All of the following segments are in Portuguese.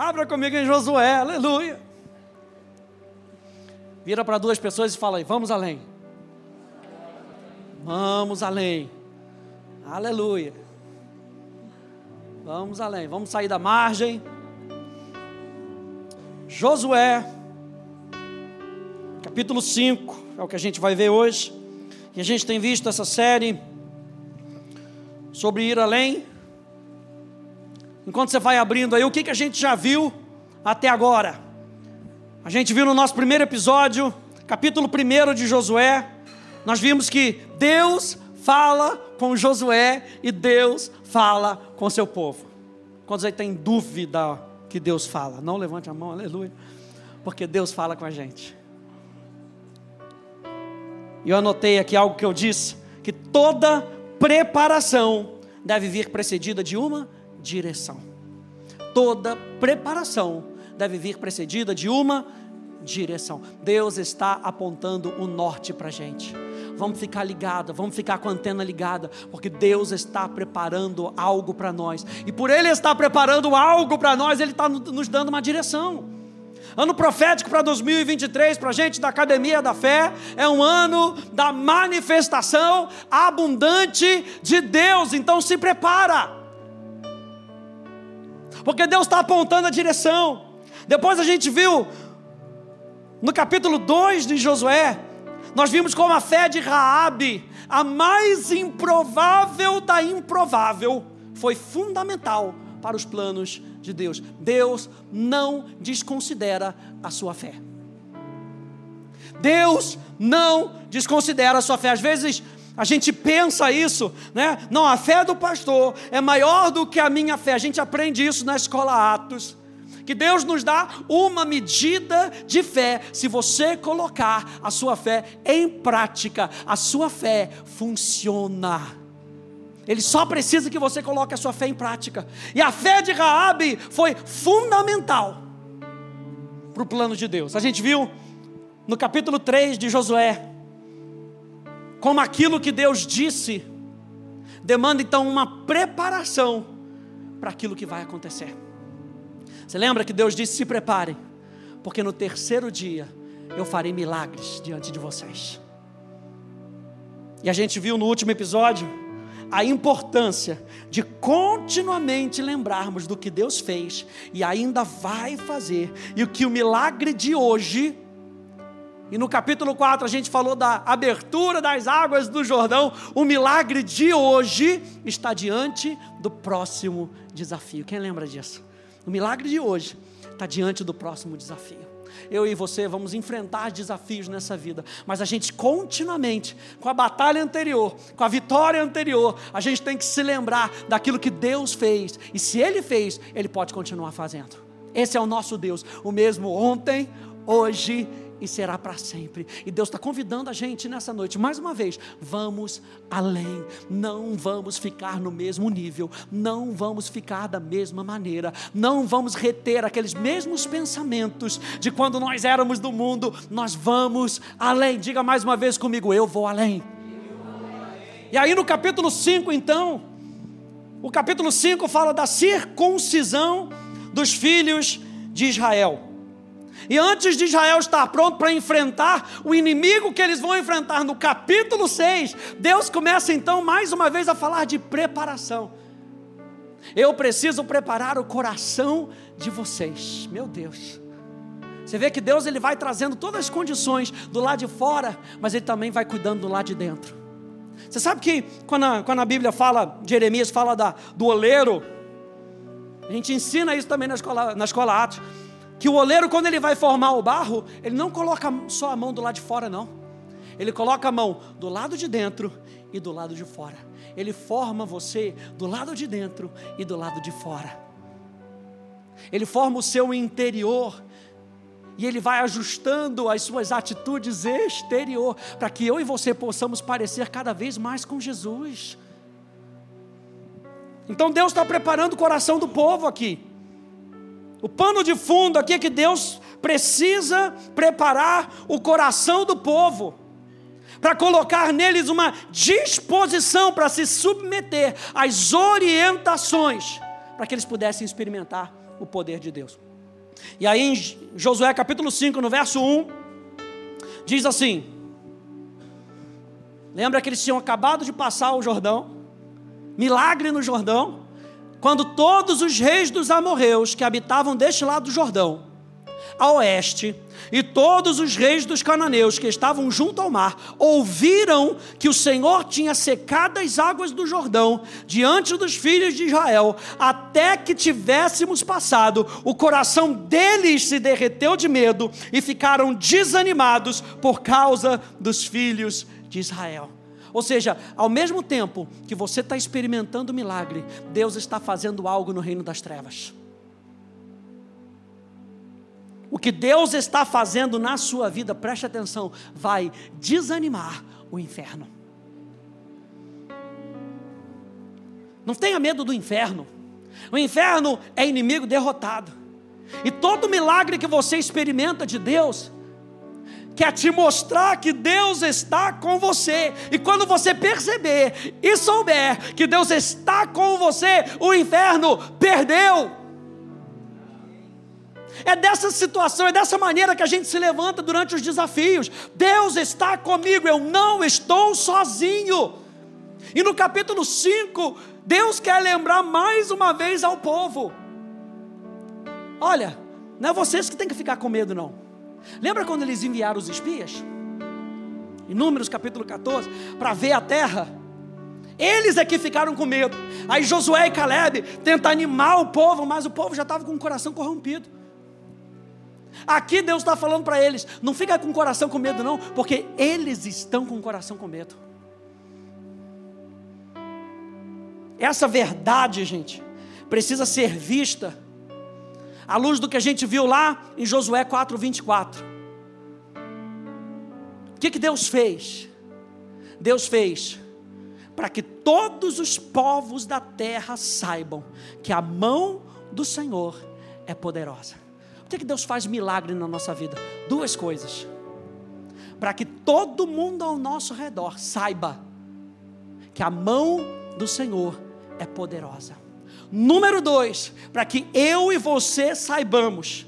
Abra comigo em Josué, aleluia. Vira para duas pessoas e fala vamos além. Vamos além. Aleluia. Vamos além, vamos sair da margem. Josué, capítulo 5, é o que a gente vai ver hoje. E a gente tem visto essa série sobre ir além. Enquanto você vai abrindo aí, o que, que a gente já viu até agora? A gente viu no nosso primeiro episódio, capítulo 1 de Josué, nós vimos que Deus fala com Josué e Deus fala com seu povo. Quantos aí tem dúvida que Deus fala? Não levante a mão, aleluia. Porque Deus fala com a gente. E eu anotei aqui algo que eu disse: que toda preparação deve vir precedida de uma direção. Toda preparação deve vir precedida de uma direção. Deus está apontando o norte para a gente. Vamos ficar ligada, vamos ficar com a antena ligada, porque Deus está preparando algo para nós. E por Ele estar preparando algo para nós, Ele está nos dando uma direção. Ano profético para 2023, para a gente da Academia da Fé, é um ano da manifestação abundante de Deus. Então se prepara porque Deus está apontando a direção. Depois a gente viu no capítulo 2 de Josué, nós vimos como a fé de Raabe, a mais improvável da improvável, foi fundamental para os planos de Deus. Deus não desconsidera a sua fé. Deus não desconsidera a sua fé. Às vezes a gente pensa isso, né? Não, a fé do pastor é maior do que a minha fé. A gente aprende isso na escola Atos. Que Deus nos dá uma medida de fé. Se você colocar a sua fé em prática, a sua fé funciona. Ele só precisa que você coloque a sua fé em prática. E a fé de Raabe foi fundamental para o plano de Deus. A gente viu no capítulo 3 de Josué, como aquilo que Deus disse, demanda então uma preparação para aquilo que vai acontecer. Você lembra que Deus disse: se preparem, porque no terceiro dia eu farei milagres diante de vocês. E a gente viu no último episódio a importância de continuamente lembrarmos do que Deus fez e ainda vai fazer, e o que o milagre de hoje e no capítulo 4 a gente falou da abertura das águas do Jordão. O milagre de hoje está diante do próximo desafio. Quem lembra disso? O milagre de hoje está diante do próximo desafio. Eu e você vamos enfrentar desafios nessa vida, mas a gente continuamente, com a batalha anterior, com a vitória anterior, a gente tem que se lembrar daquilo que Deus fez, e se Ele fez, Ele pode continuar fazendo. Esse é o nosso Deus, o mesmo ontem, hoje e será para sempre. E Deus está convidando a gente nessa noite, mais uma vez, vamos além, não vamos ficar no mesmo nível, não vamos ficar da mesma maneira, não vamos reter aqueles mesmos pensamentos de quando nós éramos do mundo, nós vamos além. Diga mais uma vez comigo: eu vou além. E aí no capítulo 5, então, o capítulo 5 fala da circuncisão dos filhos de Israel. E antes de Israel estar pronto para enfrentar o inimigo que eles vão enfrentar no capítulo 6, Deus começa então mais uma vez a falar de preparação. Eu preciso preparar o coração de vocês. Meu Deus. Você vê que Deus ele vai trazendo todas as condições do lado de fora, mas ele também vai cuidando do lado de dentro. Você sabe que quando a, quando a Bíblia fala, Jeremias fala da, do oleiro, a gente ensina isso também na escola, na escola Atos que o oleiro, quando ele vai formar o barro, ele não coloca só a mão do lado de fora, não. Ele coloca a mão do lado de dentro e do lado de fora. Ele forma você do lado de dentro e do lado de fora. Ele forma o seu interior e ele vai ajustando as suas atitudes exterior para que eu e você possamos parecer cada vez mais com Jesus. Então Deus está preparando o coração do povo aqui. O pano de fundo aqui é que Deus precisa preparar o coração do povo, para colocar neles uma disposição para se submeter às orientações, para que eles pudessem experimentar o poder de Deus. E aí em Josué capítulo 5, no verso 1, diz assim: Lembra que eles tinham acabado de passar o Jordão? Milagre no Jordão, quando todos os reis dos amorreus que habitavam deste lado do Jordão, a oeste, e todos os reis dos cananeus que estavam junto ao mar ouviram que o Senhor tinha secado as águas do Jordão diante dos filhos de Israel, até que tivéssemos passado, o coração deles se derreteu de medo e ficaram desanimados por causa dos filhos de Israel. Ou seja, ao mesmo tempo que você está experimentando o milagre, Deus está fazendo algo no reino das trevas. O que Deus está fazendo na sua vida, preste atenção, vai desanimar o inferno. Não tenha medo do inferno. O inferno é inimigo derrotado. E todo milagre que você experimenta de Deus, quer te mostrar que Deus está com você. E quando você perceber e souber que Deus está com você, o inferno perdeu. É dessa situação, é dessa maneira que a gente se levanta durante os desafios. Deus está comigo, eu não estou sozinho. E no capítulo 5, Deus quer lembrar mais uma vez ao povo: olha, não é vocês que têm que ficar com medo, não. Lembra quando eles enviaram os espias? Em Números capítulo 14, para ver a terra. Eles é que ficaram com medo. Aí Josué e Caleb tentam animar o povo, mas o povo já estava com o coração corrompido. Aqui Deus está falando para eles: não fica com o coração com medo, não, porque eles estão com o coração com medo. Essa verdade, gente, precisa ser vista à luz do que a gente viu lá em Josué 4:24. O que, que Deus fez? Deus fez para que todos os povos da terra saibam que a mão do Senhor é poderosa que, que Deus faz milagre na nossa vida? Duas coisas. Para que todo mundo ao nosso redor saiba que a mão do Senhor é poderosa. Número dois, para que eu e você saibamos,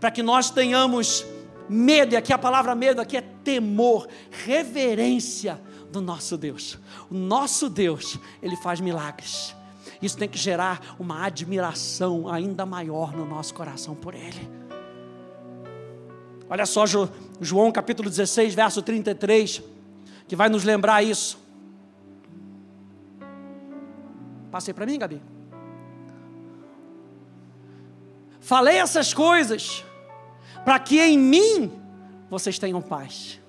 para que nós tenhamos medo, e aqui a palavra medo aqui é temor, reverência do nosso Deus. O nosso Deus, ele faz milagres. Isso tem que gerar uma admiração ainda maior no nosso coração por ele. Olha só João capítulo 16, verso 33, que vai nos lembrar isso. Passei para mim, Gabi. Falei essas coisas para que em mim vocês tenham paz.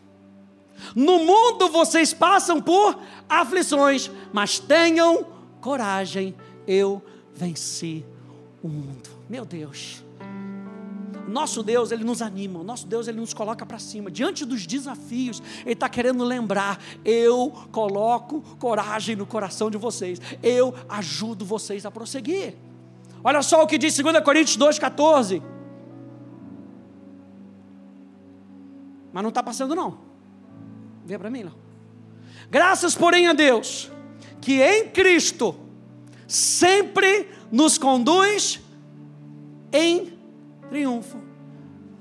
No mundo vocês passam por aflições, mas tenham coragem, eu venci o mundo. Meu Deus. Nosso Deus, Ele nos anima, nosso Deus, Ele nos coloca para cima. Diante dos desafios, Ele está querendo lembrar: eu coloco coragem no coração de vocês, eu ajudo vocês a prosseguir. Olha só o que diz 2 Coríntios 2,14. Mas não está passando, não. Vê para mim, não. Graças, porém, a Deus, que em Cristo sempre nos conduz em triunfo.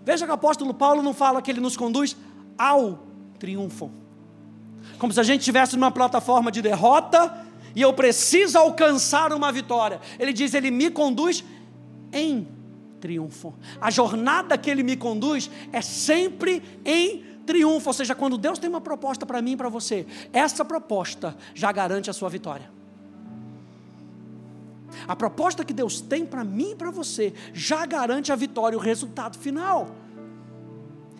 Veja que o apóstolo Paulo não fala que ele nos conduz ao triunfo. Como se a gente estivesse numa plataforma de derrota e eu preciso alcançar uma vitória. Ele diz: Ele me conduz em triunfo. A jornada que Ele me conduz é sempre em triunfo. Ou seja, quando Deus tem uma proposta para mim e para você, essa proposta já garante a sua vitória. A proposta que Deus tem para mim e para você já garante a vitória, o resultado final.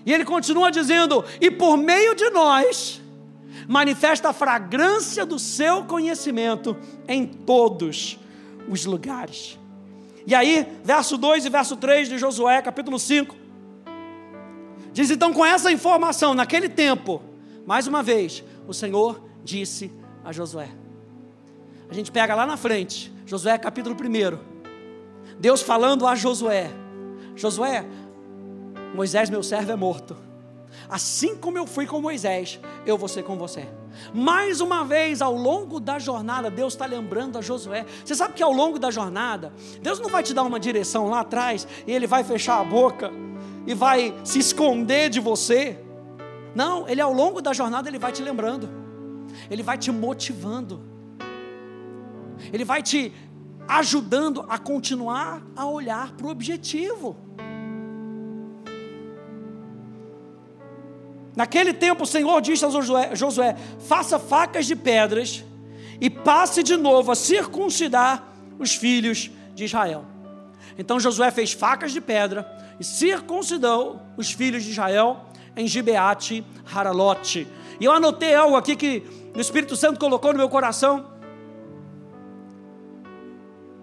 E ele continua dizendo: e por meio de nós, manifesta a fragrância do seu conhecimento em todos os lugares. E aí, verso 2 e verso 3 de Josué, capítulo 5, diz então: com essa informação, naquele tempo, mais uma vez, o Senhor disse a Josué. A gente pega lá na frente, Josué capítulo 1. Deus falando a Josué: Josué, Moisés, meu servo, é morto. Assim como eu fui com Moisés, eu vou ser com você. Mais uma vez, ao longo da jornada, Deus está lembrando a Josué. Você sabe que ao longo da jornada, Deus não vai te dar uma direção lá atrás e Ele vai fechar a boca e vai se esconder de você. Não, Ele ao longo da jornada Ele vai te lembrando, Ele vai te motivando, Ele vai te ajudando a continuar a olhar para o objetivo. Naquele tempo o Senhor disse a Josué, faça facas de pedras e passe de novo a circuncidar os filhos de Israel. Então Josué fez facas de pedra e circuncidou os filhos de Israel em Gibeate Haralote. E eu anotei algo aqui que o Espírito Santo colocou no meu coração.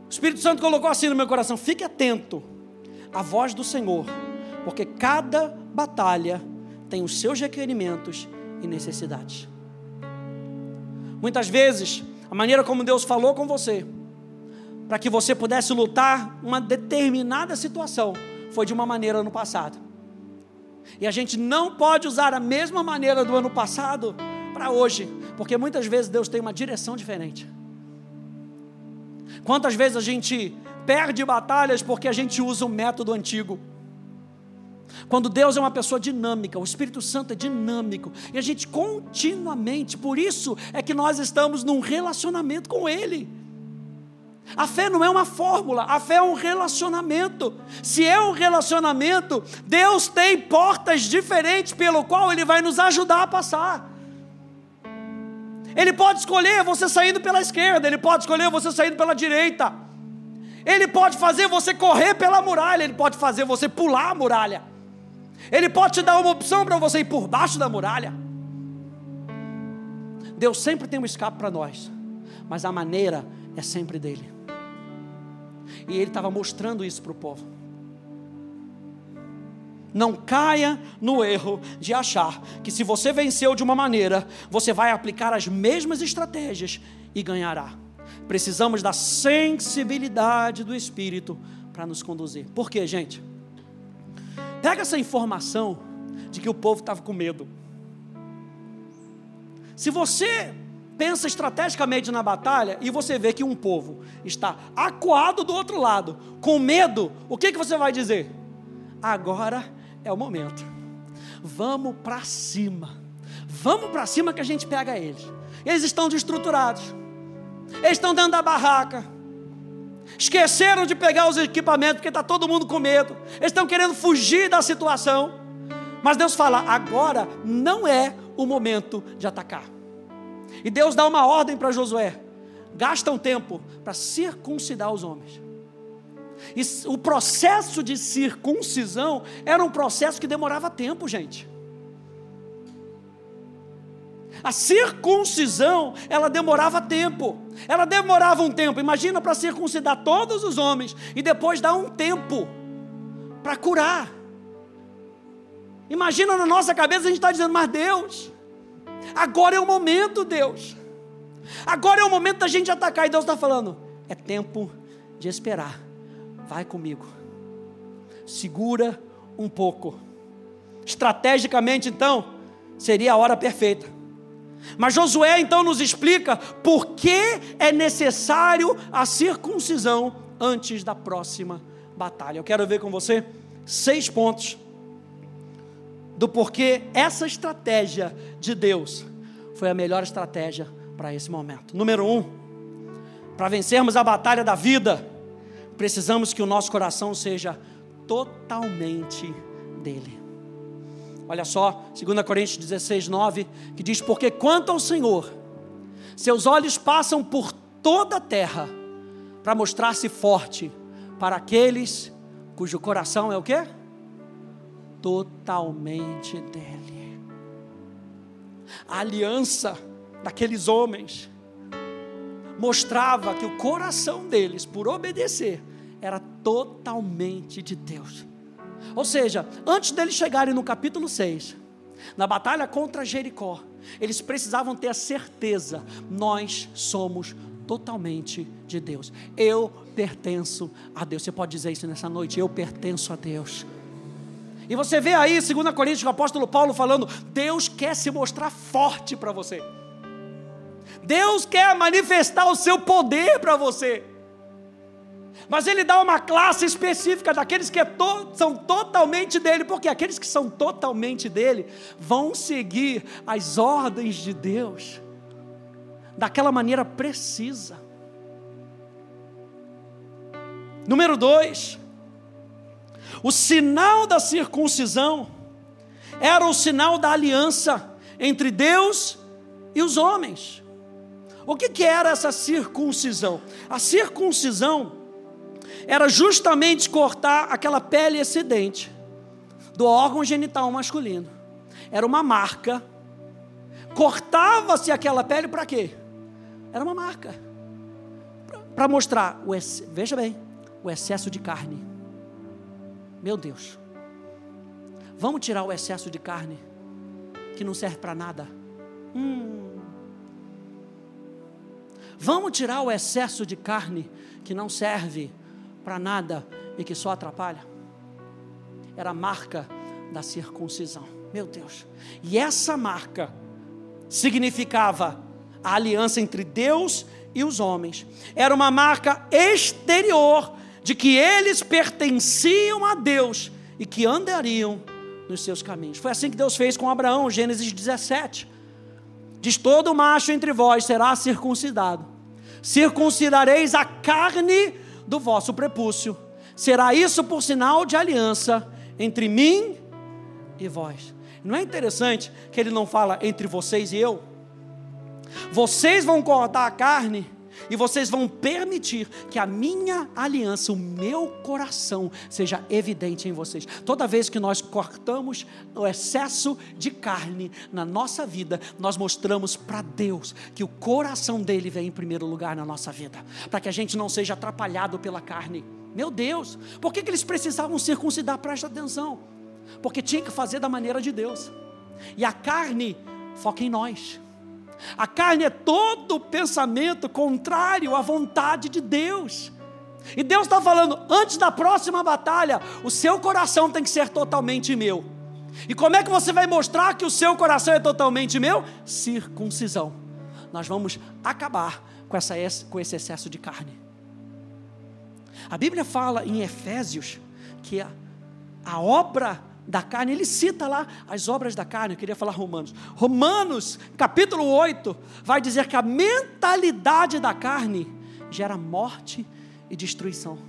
O Espírito Santo colocou assim no meu coração: fique atento à voz do Senhor, porque cada batalha tem os seus requerimentos e necessidades. Muitas vezes, a maneira como Deus falou com você, para que você pudesse lutar uma determinada situação, foi de uma maneira no passado. E a gente não pode usar a mesma maneira do ano passado para hoje, porque muitas vezes Deus tem uma direção diferente. Quantas vezes a gente perde batalhas porque a gente usa o método antigo? Quando Deus é uma pessoa dinâmica, o Espírito Santo é dinâmico, e a gente continuamente, por isso é que nós estamos num relacionamento com Ele. A fé não é uma fórmula, a fé é um relacionamento. Se é um relacionamento, Deus tem portas diferentes pelo qual Ele vai nos ajudar a passar. Ele pode escolher você saindo pela esquerda, Ele pode escolher você saindo pela direita. Ele pode fazer você correr pela muralha, Ele pode fazer você pular a muralha. Ele pode te dar uma opção para você ir por baixo da muralha. Deus sempre tem um escape para nós, mas a maneira é sempre dele. E ele estava mostrando isso para o povo. Não caia no erro de achar que se você venceu de uma maneira, você vai aplicar as mesmas estratégias e ganhará. Precisamos da sensibilidade do Espírito para nos conduzir. Por quê, gente? Pega essa informação de que o povo estava com medo. Se você pensa estrategicamente na batalha e você vê que um povo está acuado do outro lado, com medo, o que, que você vai dizer? Agora é o momento. Vamos para cima. Vamos para cima que a gente pega eles. Eles estão destruturados. Eles estão dentro da barraca esqueceram de pegar os equipamentos, porque está todo mundo com medo, eles estão querendo fugir da situação. Mas Deus fala: agora não é o momento de atacar. E Deus dá uma ordem para Josué: gasta um tempo para circuncidar os homens. E o processo de circuncisão era um processo que demorava tempo, gente. A circuncisão, ela demorava tempo. Ela demorava um tempo. Imagina para circuncidar todos os homens e depois dar um tempo para curar. Imagina na nossa cabeça a gente está dizendo, mas Deus, agora é o momento, Deus. Agora é o momento da gente atacar. E Deus está falando, é tempo de esperar. Vai comigo. Segura um pouco. Estrategicamente, então, seria a hora perfeita. Mas Josué então nos explica por que é necessário a circuncisão antes da próxima batalha. Eu quero ver com você seis pontos do porquê essa estratégia de Deus foi a melhor estratégia para esse momento. Número um, para vencermos a batalha da vida, precisamos que o nosso coração seja totalmente dele. Olha só, 2 Coríntios 16, 9, que diz: Porque quanto ao Senhor, seus olhos passam por toda a terra para mostrar-se forte para aqueles cujo coração é o quê? Totalmente dele. A aliança daqueles homens mostrava que o coração deles, por obedecer, era totalmente de Deus. Ou seja, antes deles chegarem no capítulo 6, na batalha contra Jericó, eles precisavam ter a certeza: nós somos totalmente de Deus. Eu pertenço a Deus. Você pode dizer isso nessa noite: eu pertenço a Deus. E você vê aí, 2 Coríntios, o apóstolo Paulo falando: Deus quer se mostrar forte para você. Deus quer manifestar o seu poder para você. Mas ele dá uma classe específica daqueles que é to são totalmente dele, porque aqueles que são totalmente dele vão seguir as ordens de Deus daquela maneira precisa. Número dois, o sinal da circuncisão era o sinal da aliança entre Deus e os homens. O que, que era essa circuncisão? A circuncisão era justamente cortar aquela pele excedente do órgão genital masculino. Era uma marca. Cortava-se aquela pele para quê? Era uma marca. Para mostrar, o ex... veja bem, o excesso de carne. Meu Deus. Vamos tirar o excesso de carne, que não serve para nada. Hum. Vamos tirar o excesso de carne, que não serve para nada e que só atrapalha. Era a marca da circuncisão. Meu Deus. E essa marca significava a aliança entre Deus e os homens. Era uma marca exterior de que eles pertenciam a Deus e que andariam nos seus caminhos. Foi assim que Deus fez com Abraão, Gênesis 17. Diz: Todo macho entre vós será circuncidado, circuncidareis a carne do vosso prepúcio, será isso por sinal de aliança entre mim e vós. Não é interessante que ele não fala entre vocês e eu? Vocês vão cortar a carne e vocês vão permitir que a minha aliança, o meu coração, seja evidente em vocês. Toda vez que nós cortamos o excesso de carne na nossa vida, nós mostramos para Deus que o coração dele vem em primeiro lugar na nossa vida, para que a gente não seja atrapalhado pela carne. Meu Deus, por que, que eles precisavam circuncidar? Presta atenção, porque tinha que fazer da maneira de Deus, e a carne foca em nós. A carne é todo pensamento contrário à vontade de Deus. E Deus está falando, antes da próxima batalha, o seu coração tem que ser totalmente meu. E como é que você vai mostrar que o seu coração é totalmente meu? Circuncisão. Nós vamos acabar com, essa, com esse excesso de carne. A Bíblia fala em Efésios que a, a obra da carne, ele cita lá as obras da carne, eu queria falar Romanos. Romanos, capítulo 8, vai dizer que a mentalidade da carne gera morte e destruição.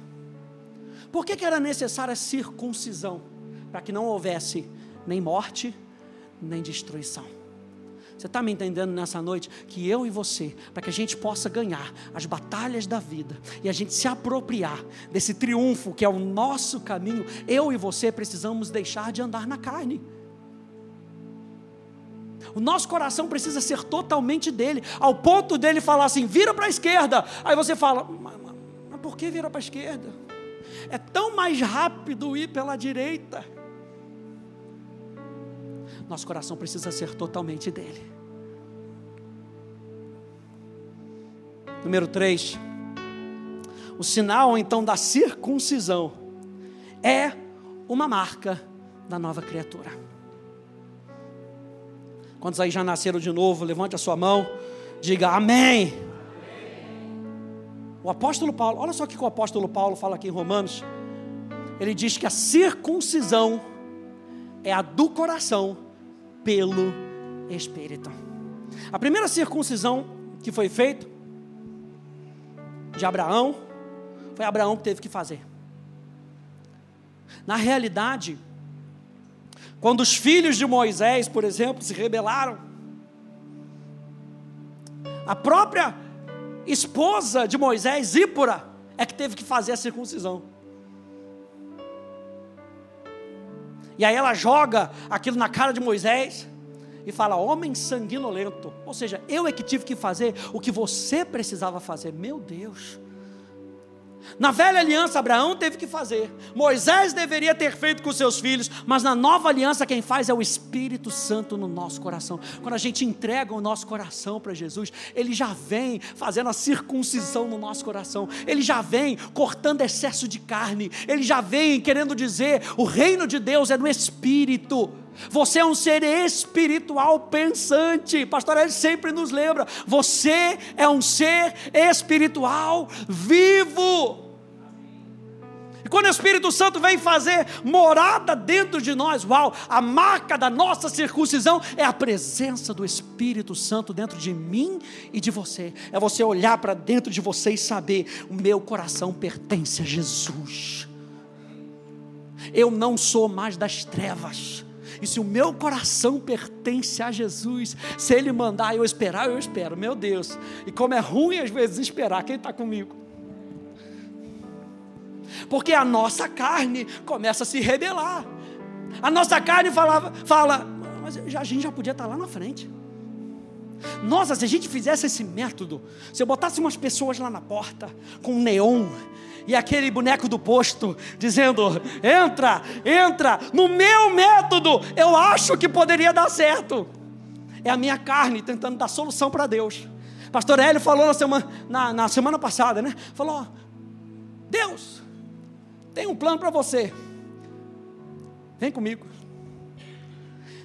Por que, que era necessária a circuncisão? Para que não houvesse nem morte, nem destruição. Você está me entendendo nessa noite? Que eu e você, para que a gente possa ganhar as batalhas da vida e a gente se apropriar desse triunfo que é o nosso caminho, eu e você precisamos deixar de andar na carne. O nosso coração precisa ser totalmente dele, ao ponto dele falar assim: vira para a esquerda. Aí você fala: mas, mas por que vira para a esquerda? É tão mais rápido ir pela direita. Nosso coração precisa ser totalmente dele. Número 3. O sinal então da circuncisão é uma marca da nova criatura. Quantos aí já nasceram de novo? Levante a sua mão, diga amém. amém. O apóstolo Paulo, olha só o que o apóstolo Paulo fala aqui em Romanos. Ele diz que a circuncisão é a do coração pelo Espírito. A primeira circuncisão que foi feita de Abraão, foi Abraão que teve que fazer. Na realidade, quando os filhos de Moisés, por exemplo, se rebelaram, a própria esposa de Moisés, Zípora, é que teve que fazer a circuncisão. E aí ela joga aquilo na cara de Moisés e fala: Homem sanguinolento. Ou seja, eu é que tive que fazer o que você precisava fazer. Meu Deus. Na velha aliança, Abraão teve que fazer, Moisés deveria ter feito com seus filhos, mas na nova aliança, quem faz é o Espírito Santo no nosso coração. Quando a gente entrega o nosso coração para Jesus, ele já vem fazendo a circuncisão no nosso coração, ele já vem cortando excesso de carne, ele já vem querendo dizer: o reino de Deus é no Espírito. Você é um ser espiritual pensante. Pastor Ele sempre nos lembra. Você é um ser espiritual vivo. E quando o Espírito Santo vem fazer morada dentro de nós, uau, a marca da nossa circuncisão é a presença do Espírito Santo dentro de mim e de você. É você olhar para dentro de você e saber: o meu coração pertence a Jesus. Eu não sou mais das trevas. E se o meu coração pertence a Jesus, se Ele mandar eu esperar, eu espero. Meu Deus. E como é ruim às vezes esperar, quem está comigo? Porque a nossa carne começa a se rebelar. A nossa carne falava, fala, mas a gente já podia estar lá na frente. Nossa, se a gente fizesse esse método, se eu botasse umas pessoas lá na porta com um neon e aquele boneco do posto dizendo: entra, entra, no meu método, eu acho que poderia dar certo. É a minha carne tentando dar solução para Deus. Pastor Hélio falou na semana, na, na semana passada, né? Falou: Deus, tem um plano para você. Vem comigo.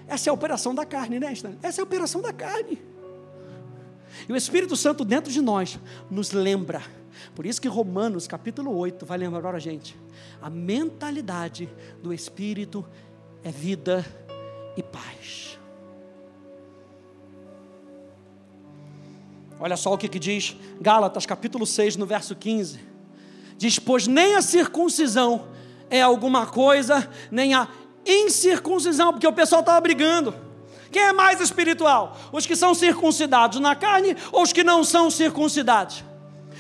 Essa é a operação da carne, né, Stanley? Essa é a operação da carne. E o Espírito Santo dentro de nós nos lembra. Por isso que Romanos capítulo 8 vai lembrar a gente. A mentalidade do Espírito é vida e paz. Olha só o que, que diz Gálatas capítulo 6, no verso 15. Diz: Pois nem a circuncisão é alguma coisa, nem a incircuncisão, porque o pessoal estava brigando. Quem é mais espiritual? Os que são circuncidados na carne ou os que não são circuncidados?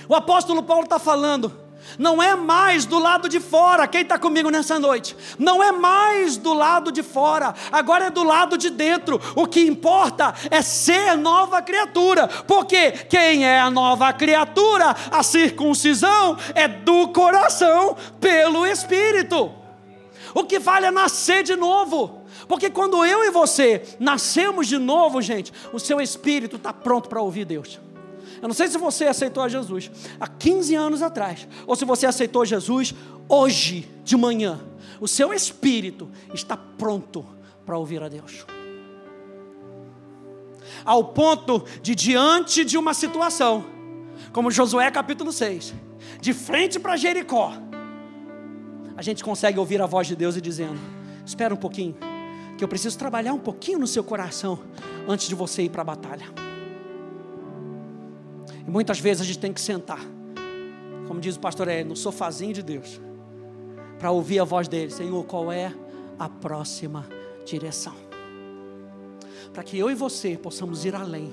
O apóstolo Paulo está falando, não é mais do lado de fora, quem está comigo nessa noite? Não é mais do lado de fora, agora é do lado de dentro. O que importa é ser nova criatura, porque quem é a nova criatura? A circuncisão é do coração pelo Espírito. O que vale é nascer de novo. Porque quando eu e você nascemos de novo, gente, o seu espírito está pronto para ouvir Deus. Eu não sei se você aceitou a Jesus há 15 anos atrás, ou se você aceitou Jesus hoje, de manhã. O seu espírito está pronto para ouvir a Deus. Ao ponto de, diante de uma situação, como Josué capítulo 6, de frente para Jericó, a gente consegue ouvir a voz de Deus e dizendo: Espera um pouquinho, que eu preciso trabalhar um pouquinho no seu coração antes de você ir para a batalha. E muitas vezes a gente tem que sentar, como diz o pastor é, no sofazinho de Deus, para ouvir a voz dele: Senhor, qual é a próxima direção? Para que eu e você possamos ir além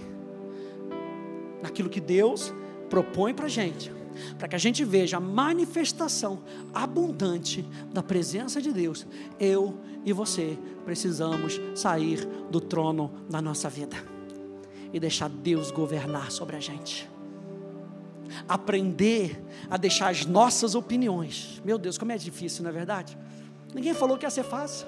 naquilo que Deus propõe para a gente, para que a gente veja a manifestação abundante da presença de Deus, eu e você precisamos sair do trono da nossa vida e deixar Deus governar sobre a gente aprender a deixar as nossas opiniões. Meu Deus, como é difícil, não é verdade? Ninguém falou que ia ser fácil.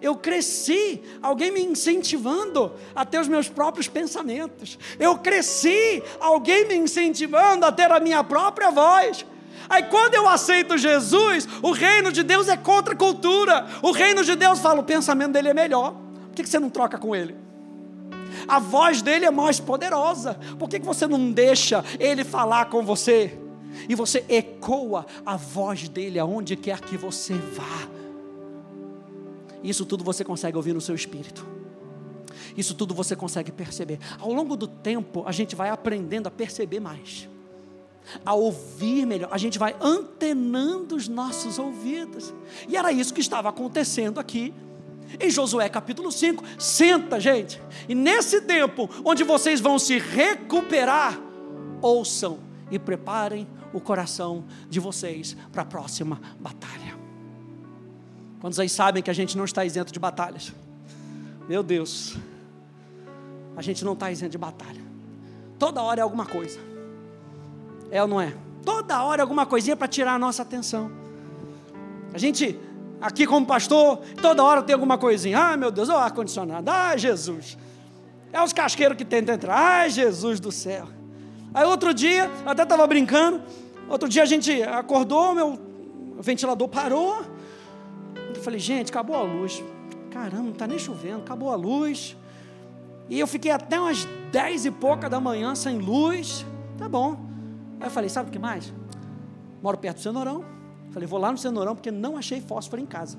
Eu cresci, alguém me incentivando a ter os meus próprios pensamentos. Eu cresci, alguém me incentivando a ter a minha própria voz. Aí quando eu aceito Jesus, o reino de Deus é contra a cultura. O reino de Deus fala, o pensamento dele é melhor. Por que você não troca com ele? A voz dele é mais poderosa. Por que você não deixa ele falar com você? E você ecoa a voz dele aonde quer que você vá. Isso tudo você consegue ouvir no seu espírito. Isso tudo você consegue perceber. Ao longo do tempo, a gente vai aprendendo a perceber mais, a ouvir melhor. A gente vai antenando os nossos ouvidos. E era isso que estava acontecendo aqui em Josué capítulo 5, senta, gente. E nesse tempo, onde vocês vão se recuperar, ouçam e preparem o coração de vocês para a próxima batalha. Quantos aí sabem que a gente não está isento de batalhas? Meu Deus, a gente não está isento de batalha. Toda hora é alguma coisa. É ou não é? Toda hora é alguma coisinha para tirar a nossa atenção. A gente Aqui como pastor, toda hora tem alguma coisinha. Ai meu Deus, o ar-condicionado. Ai Jesus. É os casqueiros que tentam entrar. Ai Jesus do céu. Aí outro dia, até estava brincando. Outro dia a gente acordou, meu ventilador parou. Eu falei, gente, acabou a luz. Caramba, não está nem chovendo, acabou a luz. E eu fiquei até umas dez e pouca da manhã sem luz. Tá bom. Aí eu falei, sabe o que mais? Moro perto do cenourão. Falei, vou lá no cenourão porque não achei fósforo em casa.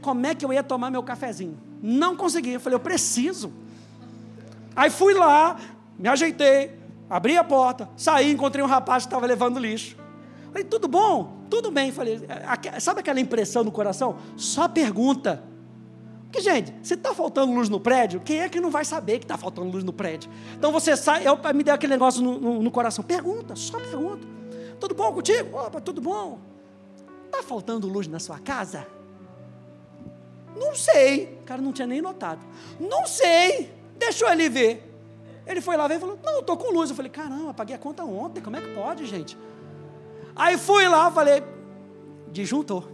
Como é que eu ia tomar meu cafezinho? Não consegui. Falei, eu preciso. Aí fui lá, me ajeitei, abri a porta, saí, encontrei um rapaz que estava levando lixo. Falei, tudo bom? Tudo bem. Falei, sabe aquela impressão no coração? Só pergunta. Porque, gente, se está faltando luz no prédio, quem é que não vai saber que está faltando luz no prédio? Então você sai, eu, me deu aquele negócio no, no, no, coração. Pergunta, só pergunta. Tudo bom contigo? Opa, tudo bom. Está faltando luz na sua casa? Não sei. O cara não tinha nem notado. Não sei. Deixa eu ali ver. Ele foi lá ver e falou: Não, estou com luz. Eu falei: Caramba, paguei a conta ontem. Como é que pode, gente? Aí fui lá, falei: Disjuntor.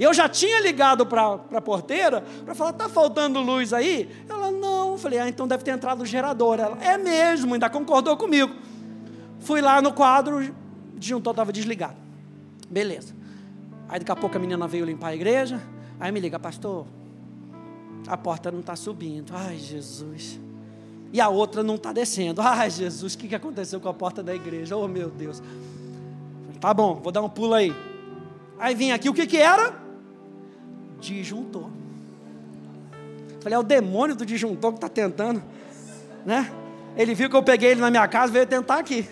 Eu já tinha ligado para a porteira para falar: Está faltando luz aí? Ela: Não. Eu falei: Ah, então deve ter entrado o gerador. Ela: É mesmo, ainda concordou comigo. Fui lá no quadro, o disjuntor estava desligado. Beleza. Aí daqui a pouco a menina veio limpar a igreja. Aí me liga, pastor, a porta não está subindo. Ai, Jesus. E a outra não está descendo. Ai, Jesus, o que, que aconteceu com a porta da igreja? Oh, meu Deus. Tá bom, vou dar um pulo aí. Aí vim aqui, o que que era? Disjuntor. Falei, é o demônio do disjuntor que está tentando, né? Ele viu que eu peguei ele na minha casa, veio tentar aqui.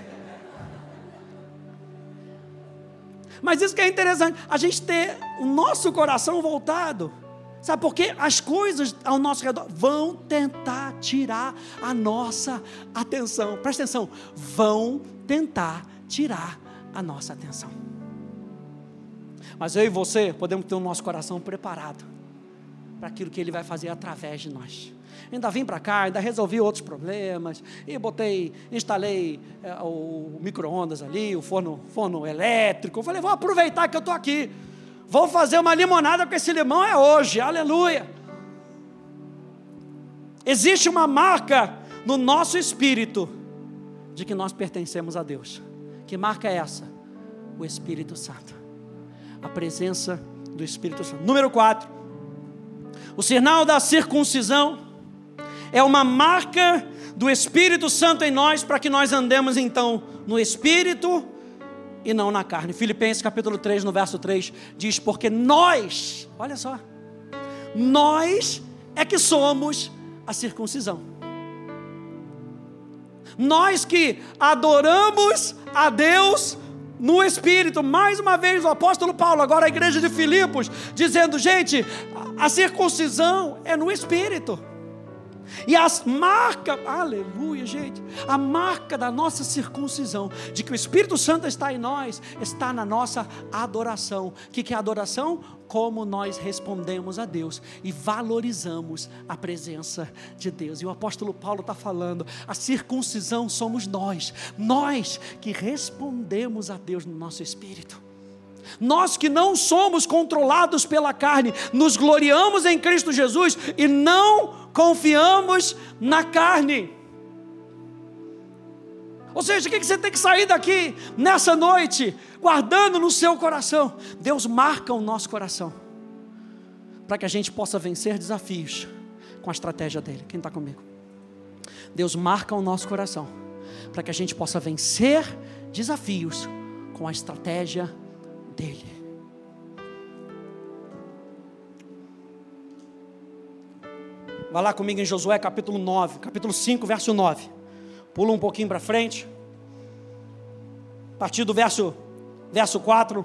Mas isso que é interessante, a gente ter o nosso coração voltado. Sabe por quê? As coisas ao nosso redor vão tentar tirar a nossa atenção. Presta atenção, vão tentar tirar a nossa atenção. Mas eu e você podemos ter o nosso coração preparado para aquilo que Ele vai fazer através de nós ainda vim para cá, ainda resolvi outros problemas, e botei, instalei é, o micro-ondas ali, o forno, forno elétrico. Eu falei, vou aproveitar que eu estou aqui. Vou fazer uma limonada com esse limão é hoje, aleluia. Existe uma marca no nosso espírito de que nós pertencemos a Deus. Que marca é essa? O Espírito Santo. A presença do Espírito Santo. Número 4. O sinal da circuncisão é uma marca do Espírito Santo em nós para que nós andemos então no Espírito e não na carne. Filipenses capítulo 3, no verso 3, diz: Porque nós, olha só, nós é que somos a circuncisão. Nós que adoramos a Deus no Espírito. Mais uma vez, o apóstolo Paulo, agora a igreja de Filipos, dizendo: gente, a circuncisão é no Espírito. E as marcas, aleluia, gente, a marca da nossa circuncisão, de que o Espírito Santo está em nós, está na nossa adoração. O que é adoração? Como nós respondemos a Deus e valorizamos a presença de Deus. E o apóstolo Paulo está falando: a circuncisão somos nós, nós que respondemos a Deus no nosso espírito. Nós que não somos controlados pela carne, nos gloriamos em Cristo Jesus e não confiamos na carne. Ou seja, o que você tem que sair daqui nessa noite, guardando no seu coração? Deus marca o nosso coração, para que a gente possa vencer desafios com a estratégia dele. Quem está comigo? Deus marca o nosso coração, para que a gente possa vencer desafios com a estratégia dele. Vai lá comigo em Josué capítulo 9, capítulo 5, verso 9. Pula um pouquinho para frente. A partir do verso, verso 4,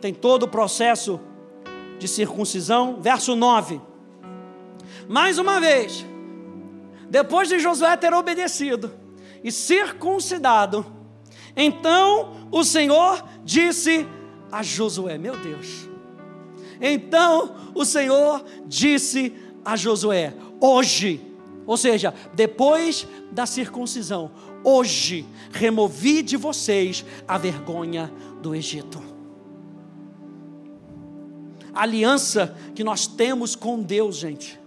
tem todo o processo de circuncisão. Verso 9. Mais uma vez, depois de Josué ter obedecido e circuncidado, então o Senhor disse a Josué: Meu Deus. Então o Senhor disse a Josué: hoje, ou seja, depois da circuncisão, hoje removi de vocês a vergonha do Egito. A aliança que nós temos com Deus, gente,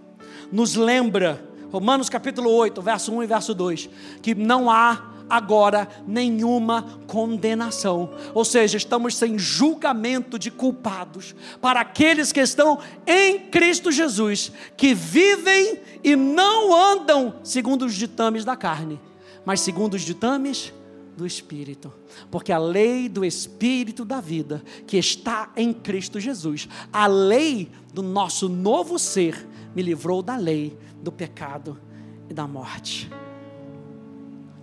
nos lembra, Romanos capítulo 8, verso 1 e verso 2, que não há agora nenhuma condenação. Ou seja, estamos sem julgamento de culpados para aqueles que estão em Cristo Jesus, que vivem e não andam segundo os ditames da carne, mas segundo os ditames do Espírito, porque a lei do Espírito da vida, que está em Cristo Jesus, a lei do nosso novo ser, me livrou da lei, do pecado e da morte.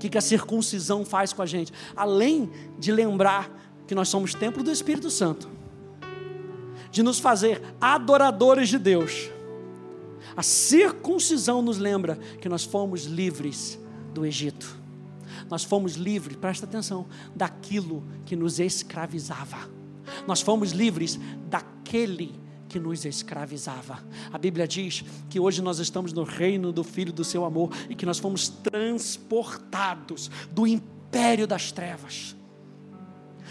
Que, que a circuncisão faz com a gente? Além de lembrar que nós somos templo do Espírito Santo, de nos fazer adoradores de Deus, a circuncisão nos lembra que nós fomos livres do Egito nós fomos livres, presta atenção, daquilo que nos escravizava. Nós fomos livres daquele que nos escravizava. A Bíblia diz que hoje nós estamos no reino do Filho do seu amor e que nós fomos transportados do império das trevas,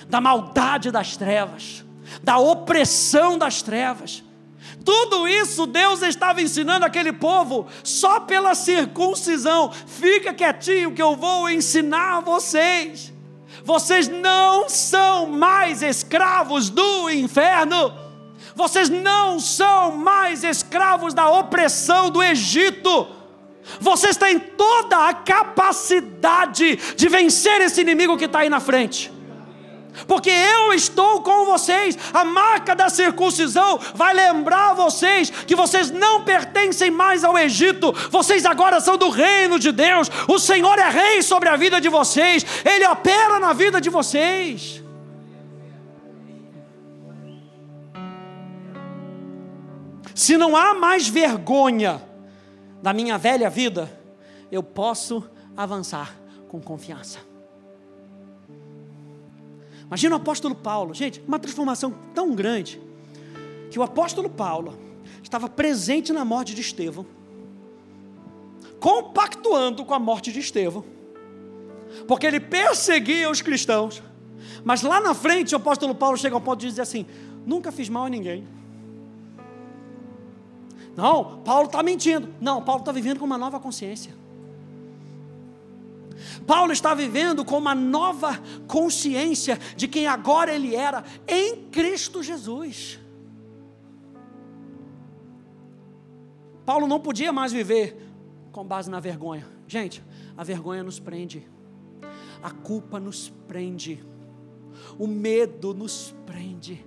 da maldade das trevas, da opressão das trevas tudo isso Deus estava ensinando aquele povo só pela circuncisão. Fica quietinho que eu vou ensinar vocês. Vocês não são mais escravos do inferno. Vocês não são mais escravos da opressão do Egito. Vocês têm toda a capacidade de vencer esse inimigo que está aí na frente porque eu estou com vocês. A marca da circuncisão vai lembrar vocês que vocês não pertencem mais ao Egito, vocês agora são do reino de Deus. O Senhor é rei sobre a vida de vocês, Ele opera na vida de vocês. Se não há mais vergonha da minha velha vida, eu posso avançar com confiança. Imagina o apóstolo Paulo, gente, uma transformação tão grande, que o apóstolo Paulo estava presente na morte de Estevão, compactuando com a morte de Estevão, porque ele perseguia os cristãos, mas lá na frente o apóstolo Paulo chega ao ponto de dizer assim: nunca fiz mal a ninguém. Não, Paulo está mentindo. Não, Paulo está vivendo com uma nova consciência. Paulo está vivendo com uma nova consciência de quem agora ele era em Cristo Jesus. Paulo não podia mais viver com base na vergonha. Gente, a vergonha nos prende, a culpa nos prende, o medo nos prende.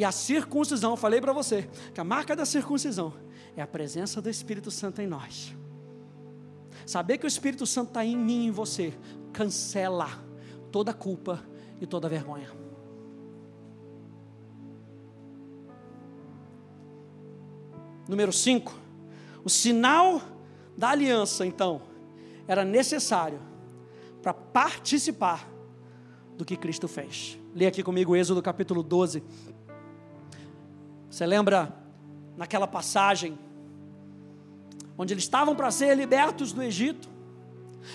E a circuncisão, falei para você, que a marca da circuncisão é a presença do Espírito Santo em nós. Saber que o Espírito Santo está em mim e em você cancela toda culpa e toda vergonha. Número 5. O sinal da aliança, então, era necessário para participar do que Cristo fez. Leia aqui comigo Êxodo capítulo 12. Você lembra naquela passagem onde eles estavam para ser libertos do Egito.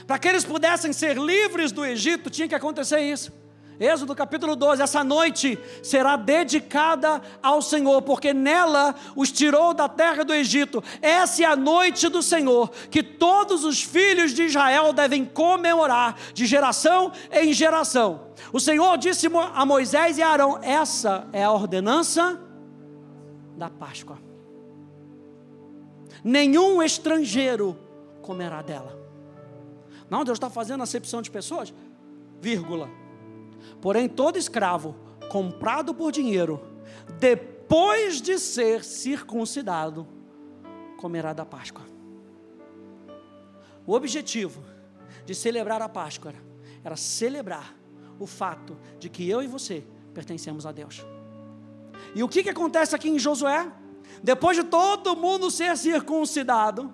Para que eles pudessem ser livres do Egito, tinha que acontecer isso. Êxodo capítulo 12: essa noite será dedicada ao Senhor, porque nela os tirou da terra do Egito. Essa é a noite do Senhor, que todos os filhos de Israel devem comemorar, de geração em geração. O Senhor disse a Moisés e a Arão: essa é a ordenança da Páscoa nenhum estrangeiro comerá dela. Não, Deus está fazendo acepção de pessoas, vírgula. Porém, todo escravo comprado por dinheiro, depois de ser circuncidado, comerá da Páscoa. O objetivo de celebrar a Páscoa era, era celebrar o fato de que eu e você pertencemos a Deus. E o que, que acontece aqui em Josué? Depois de todo mundo ser circuncidado,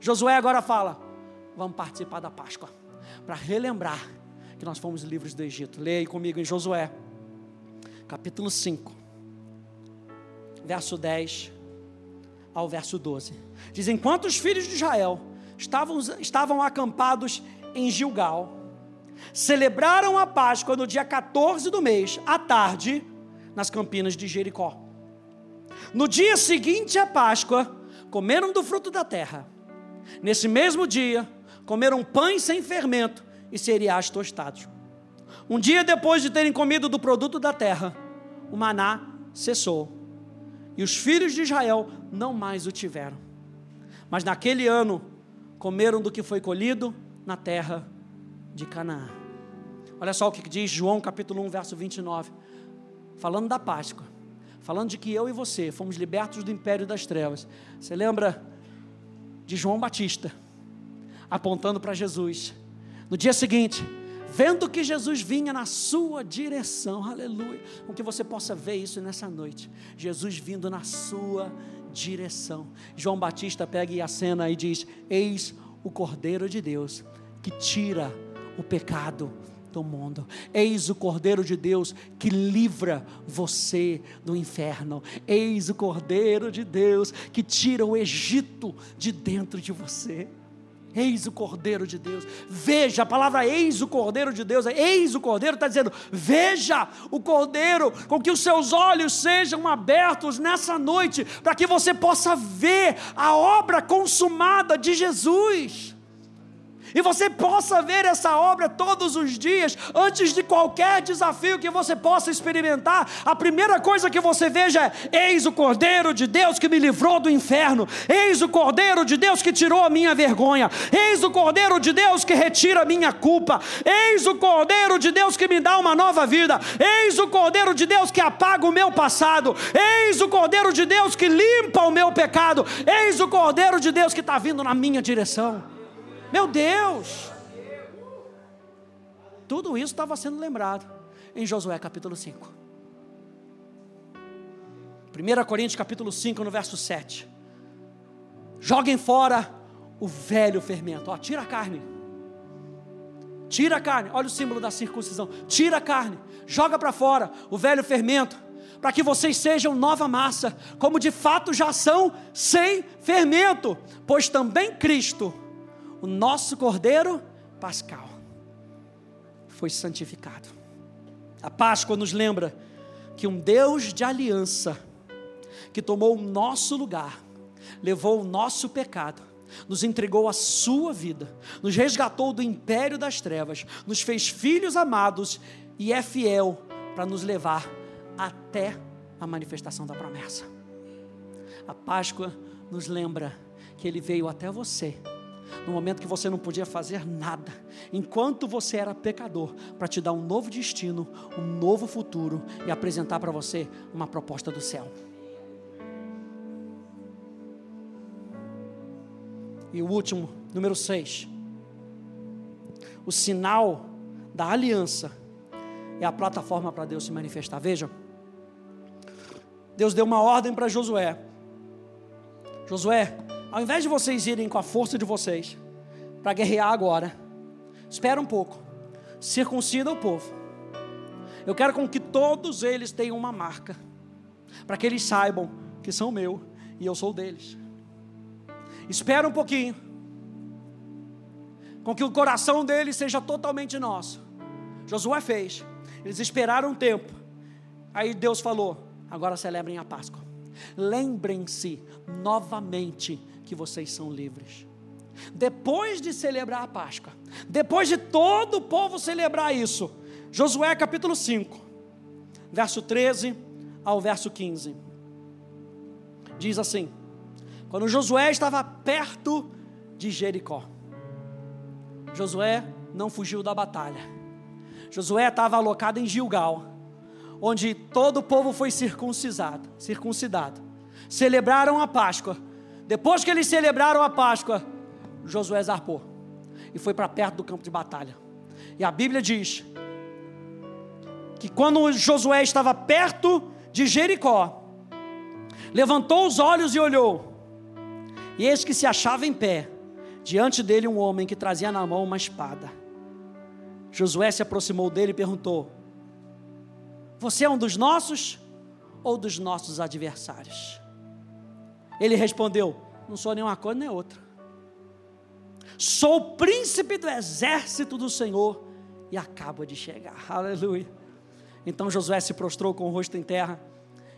Josué agora fala: vamos participar da Páscoa, para relembrar que nós fomos livres do Egito. Leia comigo em Josué, capítulo 5, verso 10 ao verso 12. Diz: Enquanto os filhos de Israel estavam, estavam acampados em Gilgal, celebraram a Páscoa no dia 14 do mês, à tarde, nas campinas de Jericó. No dia seguinte à Páscoa, comeram do fruto da terra. Nesse mesmo dia, comeram pães sem fermento e cereais tostados. Um dia depois de terem comido do produto da terra, o maná cessou. E os filhos de Israel não mais o tiveram. Mas naquele ano comeram do que foi colhido na terra de Canaã. Olha só o que diz João capítulo 1, verso 29. Falando da Páscoa, falando de que eu e você fomos libertos do império das trevas. Você lembra de João Batista apontando para Jesus? No dia seguinte, vendo que Jesus vinha na sua direção, aleluia, com que você possa ver isso nessa noite, Jesus vindo na sua direção. João Batista pega a cena e diz: Eis o Cordeiro de Deus que tira o pecado do mundo. Eis o Cordeiro de Deus que livra você do inferno. Eis o Cordeiro de Deus que tira o Egito de dentro de você. Eis o Cordeiro de Deus. Veja, a palavra eis o Cordeiro de Deus, eis o Cordeiro está dizendo: veja o Cordeiro, com que os seus olhos sejam abertos nessa noite, para que você possa ver a obra consumada de Jesus e você possa ver essa obra todos os dias, antes de qualquer desafio que você possa experimentar, a primeira coisa que você veja é: eis o Cordeiro de Deus que me livrou do inferno, eis o Cordeiro de Deus que tirou a minha vergonha, eis o Cordeiro de Deus que retira a minha culpa, eis o Cordeiro de Deus que me dá uma nova vida, eis o Cordeiro de Deus que apaga o meu passado, eis o Cordeiro de Deus que limpa o meu pecado, eis o Cordeiro de Deus que está vindo na minha direção. Meu Deus! Tudo isso estava sendo lembrado em Josué capítulo 5. 1 Coríntios capítulo 5, no verso 7. Joguem fora o velho fermento. Ó, tira a carne. Tira a carne. Olha o símbolo da circuncisão. Tira a carne. Joga para fora o velho fermento. Para que vocês sejam nova massa, como de fato já são, sem fermento. Pois também Cristo o nosso Cordeiro Pascal foi santificado. A Páscoa nos lembra que um Deus de aliança, que tomou o nosso lugar, levou o nosso pecado, nos entregou a sua vida, nos resgatou do império das trevas, nos fez filhos amados e é fiel para nos levar até a manifestação da promessa. A Páscoa nos lembra que Ele veio até você no momento que você não podia fazer nada, enquanto você era pecador, para te dar um novo destino, um novo futuro e apresentar para você uma proposta do céu. E o último, número 6. O sinal da aliança é a plataforma para Deus se manifestar. Veja, Deus deu uma ordem para Josué. Josué, ao invés de vocês irem com a força de vocês para guerrear agora, espera um pouco, circuncida o povo. Eu quero com que todos eles tenham uma marca, para que eles saibam que são meu e eu sou deles. Espera um pouquinho, com que o coração deles seja totalmente nosso. Josué fez, eles esperaram um tempo, aí Deus falou: agora celebrem a Páscoa. Lembrem-se novamente que vocês são livres. Depois de celebrar a Páscoa, depois de todo o povo celebrar isso, Josué capítulo 5, verso 13 ao verso 15, diz assim: Quando Josué estava perto de Jericó, Josué não fugiu da batalha, Josué estava alocado em Gilgal, onde todo o povo foi circuncisado, circuncidado, celebraram a Páscoa depois que eles celebraram a Páscoa, Josué zarpou e foi para perto do campo de batalha. E a Bíblia diz que quando Josué estava perto de Jericó, levantou os olhos e olhou, e eis que se achava em pé, diante dele um homem que trazia na mão uma espada. Josué se aproximou dele e perguntou: Você é um dos nossos ou dos nossos adversários? Ele respondeu: Não sou nem uma coisa nem outra. Sou o príncipe do exército do Senhor e acabo de chegar. Aleluia. Então Josué se prostrou com o rosto em terra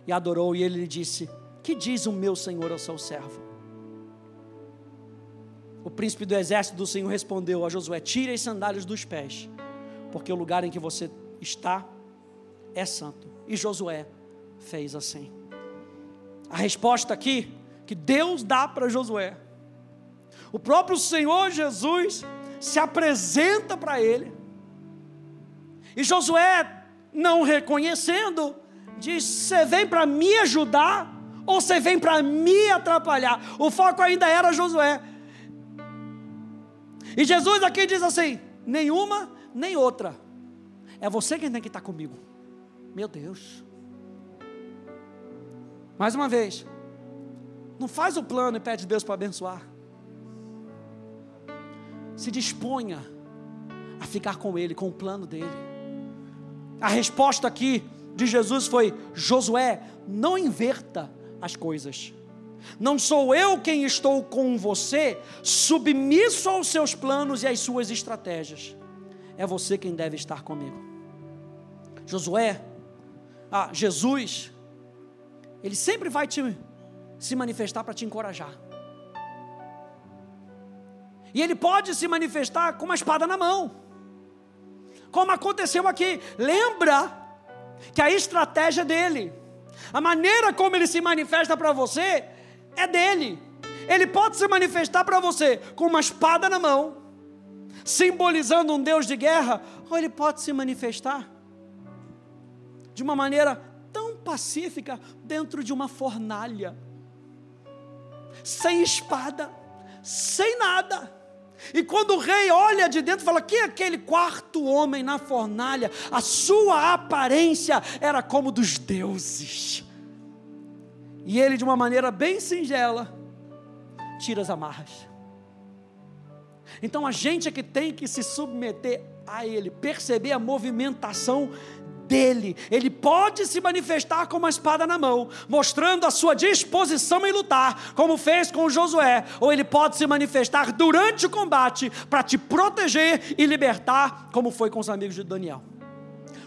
e adorou, e ele lhe disse: Que diz o meu senhor ao seu servo? O príncipe do exército do Senhor respondeu a Josué: Tire as sandálias dos pés, porque o lugar em que você está é santo. E Josué fez assim. A resposta aqui que Deus dá para Josué, o próprio Senhor Jesus se apresenta para ele, e Josué, não reconhecendo, diz: Você vem para me ajudar ou você vem para me atrapalhar? O foco ainda era Josué. E Jesus aqui diz assim: nenhuma nem outra. É você quem tem que estar comigo. Meu Deus. Mais uma vez, não faz o plano e pede Deus para abençoar. Se disponha a ficar com Ele, com o plano dele. A resposta aqui de Jesus foi: Josué, não inverta as coisas. Não sou eu quem estou com você, submisso aos seus planos e às suas estratégias. É você quem deve estar comigo. Josué, ah, Jesus, ele sempre vai te se manifestar para te encorajar. E ele pode se manifestar com uma espada na mão. Como aconteceu aqui. Lembra que a estratégia dele, a maneira como ele se manifesta para você, é dele. Ele pode se manifestar para você com uma espada na mão, simbolizando um Deus de guerra, ou ele pode se manifestar de uma maneira tão pacífica dentro de uma fornalha, sem espada, sem nada. E quando o rei olha de dentro, fala: que é aquele quarto homem na fornalha? A sua aparência era como dos deuses. E ele, de uma maneira bem singela, tira as amarras. Então a gente é que tem que se submeter a ele, perceber a movimentação dele. Ele pode se manifestar com uma espada na mão, mostrando a sua disposição em lutar, como fez com Josué, ou ele pode se manifestar durante o combate para te proteger e libertar, como foi com os amigos de Daniel.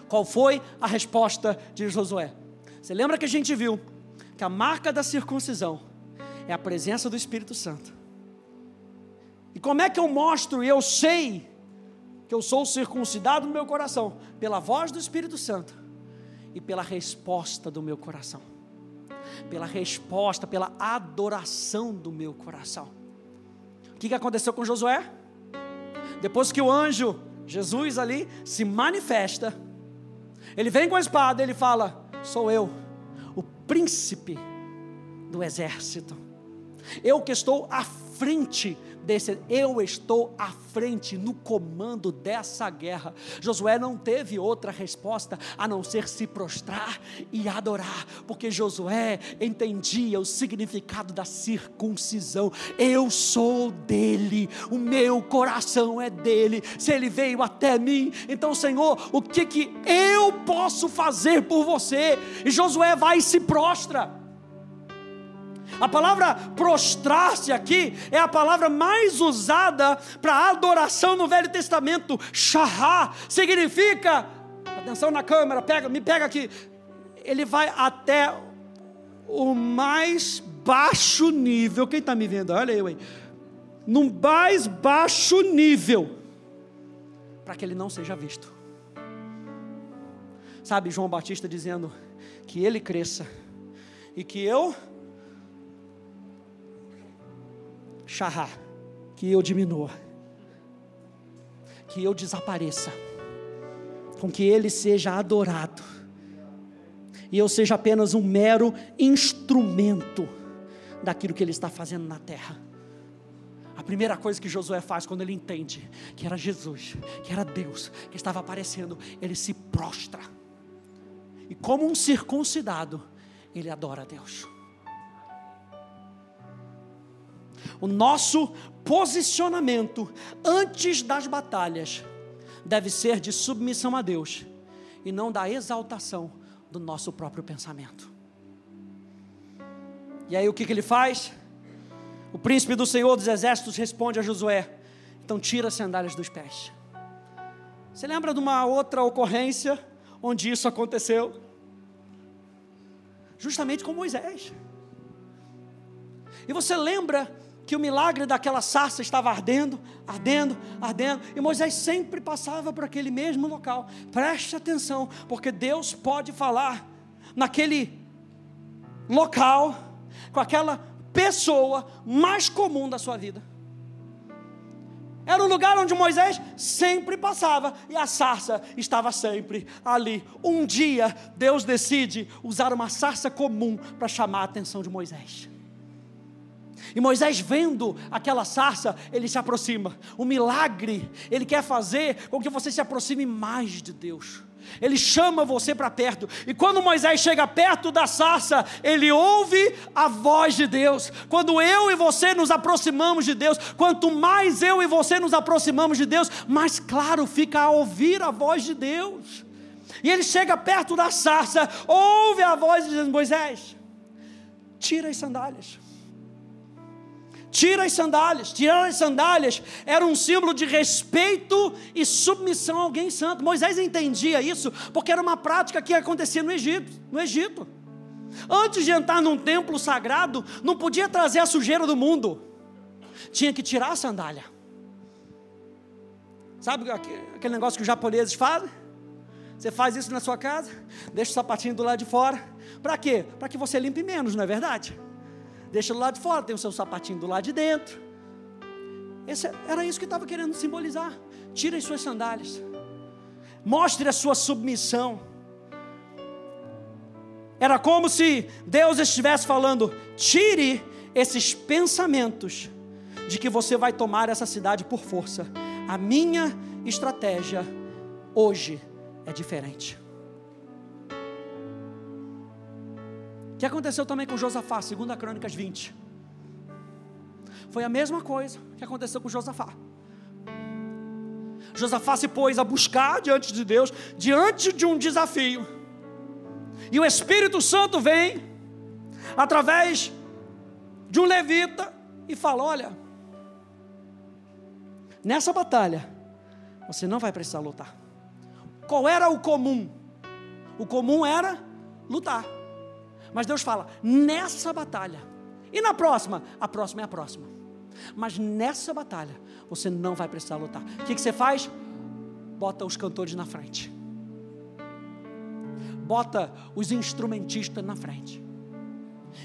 Qual foi a resposta de Josué? Você lembra que a gente viu que a marca da circuncisão é a presença do Espírito Santo. E como é que eu mostro e eu sei que eu sou circuncidado no meu coração? Pela voz do Espírito Santo e pela resposta do meu coração. Pela resposta, pela adoração do meu coração. O que, que aconteceu com Josué? Depois que o anjo, Jesus ali, se manifesta, ele vem com a espada, ele fala: Sou eu príncipe do exército. Eu que estou à frente desse, eu estou à frente no comando dessa guerra. Josué não teve outra resposta a não ser se prostrar e adorar, porque Josué entendia o significado da circuncisão. Eu sou dele, o meu coração é dele. Se ele veio até mim, então, Senhor, o que que eu posso fazer por você? E Josué vai e se prostra. A palavra prostrar-se aqui é a palavra mais usada para adoração no Velho Testamento. Shahá significa, atenção na câmera, pega, me pega aqui. Ele vai até o mais baixo nível. Quem está me vendo? Olha eu aí. No mais baixo nível, para que ele não seja visto. Sabe, João Batista dizendo que ele cresça e que eu Shahá, que eu diminua, que eu desapareça, com que Ele seja adorado, e eu seja apenas um mero instrumento daquilo que Ele está fazendo na terra. A primeira coisa que Josué faz quando ele entende que era Jesus, que era Deus, que estava aparecendo, ele se prostra. E como um circuncidado, ele adora a Deus. O nosso posicionamento antes das batalhas deve ser de submissão a Deus e não da exaltação do nosso próprio pensamento. E aí o que, que ele faz? O príncipe do Senhor dos Exércitos responde a Josué: então tira as sandálias dos pés. Você lembra de uma outra ocorrência onde isso aconteceu? Justamente com Moisés. E você lembra que o milagre daquela sarça estava ardendo, ardendo, ardendo, e Moisés sempre passava por aquele mesmo local. Preste atenção, porque Deus pode falar naquele local, com aquela pessoa mais comum da sua vida. Era o lugar onde Moisés sempre passava e a sarça estava sempre ali. Um dia, Deus decide usar uma sarça comum para chamar a atenção de Moisés. E Moisés, vendo aquela sarça, ele se aproxima. O milagre, ele quer fazer com que você se aproxime mais de Deus. Ele chama você para perto. E quando Moisés chega perto da sarça, ele ouve a voz de Deus. Quando eu e você nos aproximamos de Deus, quanto mais eu e você nos aproximamos de Deus, mais claro fica a ouvir a voz de Deus. E ele chega perto da sarça, ouve a voz de Moisés: tira as sandálias. Tira as sandálias. Tirar as sandálias era um símbolo de respeito e submissão a alguém santo. Moisés entendia isso porque era uma prática que acontecia no Egito. No Egito. Antes de entrar num templo sagrado, não podia trazer a sujeira do mundo. Tinha que tirar a sandália. Sabe aquele negócio que os japoneses fazem? Você faz isso na sua casa, deixa o sapatinho do lado de fora. Para quê? Para que você limpe menos, não é verdade? Deixa do lado de fora, tem o seu sapatinho do lado de dentro. Esse, era isso que estava querendo simbolizar. Tire as suas sandálias, mostre a sua submissão. Era como se Deus estivesse falando: tire esses pensamentos de que você vai tomar essa cidade por força. A minha estratégia hoje é diferente. Que aconteceu também com Josafá, 2 Crônicas 20. Foi a mesma coisa que aconteceu com Josafá. Josafá se pôs a buscar diante de Deus, diante de um desafio. E o Espírito Santo vem, através de um levita, e fala: Olha, nessa batalha, você não vai precisar lutar. Qual era o comum? O comum era lutar. Mas Deus fala: nessa batalha, e na próxima? A próxima é a próxima. Mas nessa batalha, você não vai precisar lutar. O que, que você faz? Bota os cantores na frente, bota os instrumentistas na frente,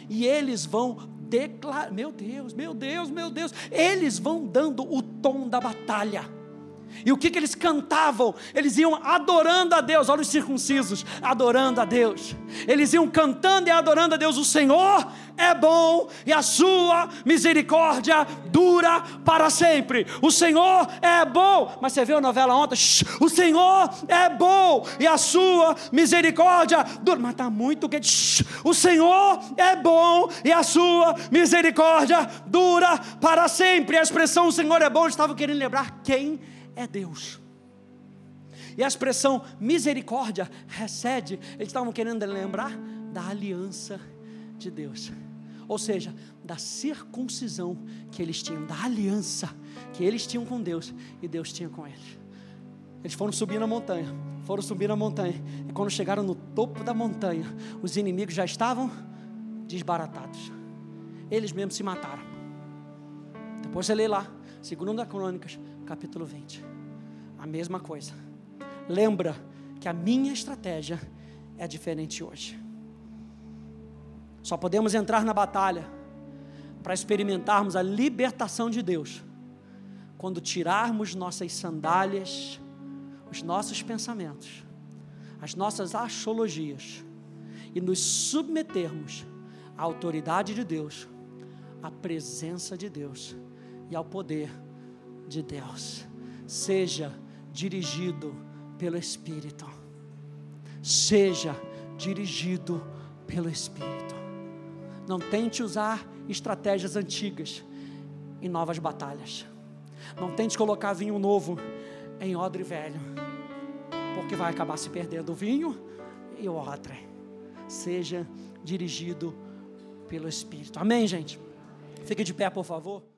e eles vão declarar: meu Deus, meu Deus, meu Deus, eles vão dando o tom da batalha. E o que, que eles cantavam? Eles iam adorando a Deus, olha os circuncisos, adorando a Deus. Eles iam cantando e adorando a Deus. O Senhor é bom e a sua misericórdia dura para sempre. O Senhor é bom. Mas você viu a novela ontem? o Senhor é bom e a sua misericórdia dura. Mas está muito quente. o Senhor é bom e a sua misericórdia dura para sempre. A expressão o Senhor é bom, estava querendo lembrar quem é Deus. E a expressão misericórdia recede, eles estavam querendo lembrar da aliança de Deus. Ou seja, da circuncisão que eles tinham, da aliança que eles tinham com Deus e Deus tinha com eles. Eles foram subir na montanha, foram subir na montanha, e quando chegaram no topo da montanha, os inimigos já estavam desbaratados. Eles mesmos se mataram. Depois você lê lá, segundo Crônicas, capítulo 20. A mesma coisa. Lembra que a minha estratégia é diferente hoje. Só podemos entrar na batalha para experimentarmos a libertação de Deus quando tirarmos nossas sandálias, os nossos pensamentos, as nossas axiologias e nos submetermos à autoridade de Deus, à presença de Deus e ao poder de Deus. Seja dirigido pelo Espírito. Seja dirigido pelo Espírito. Não tente usar estratégias antigas em novas batalhas. Não tente colocar vinho novo em odre velho, porque vai acabar se perdendo o vinho e o odre. Seja dirigido pelo Espírito. Amém, gente? Fique de pé, por favor.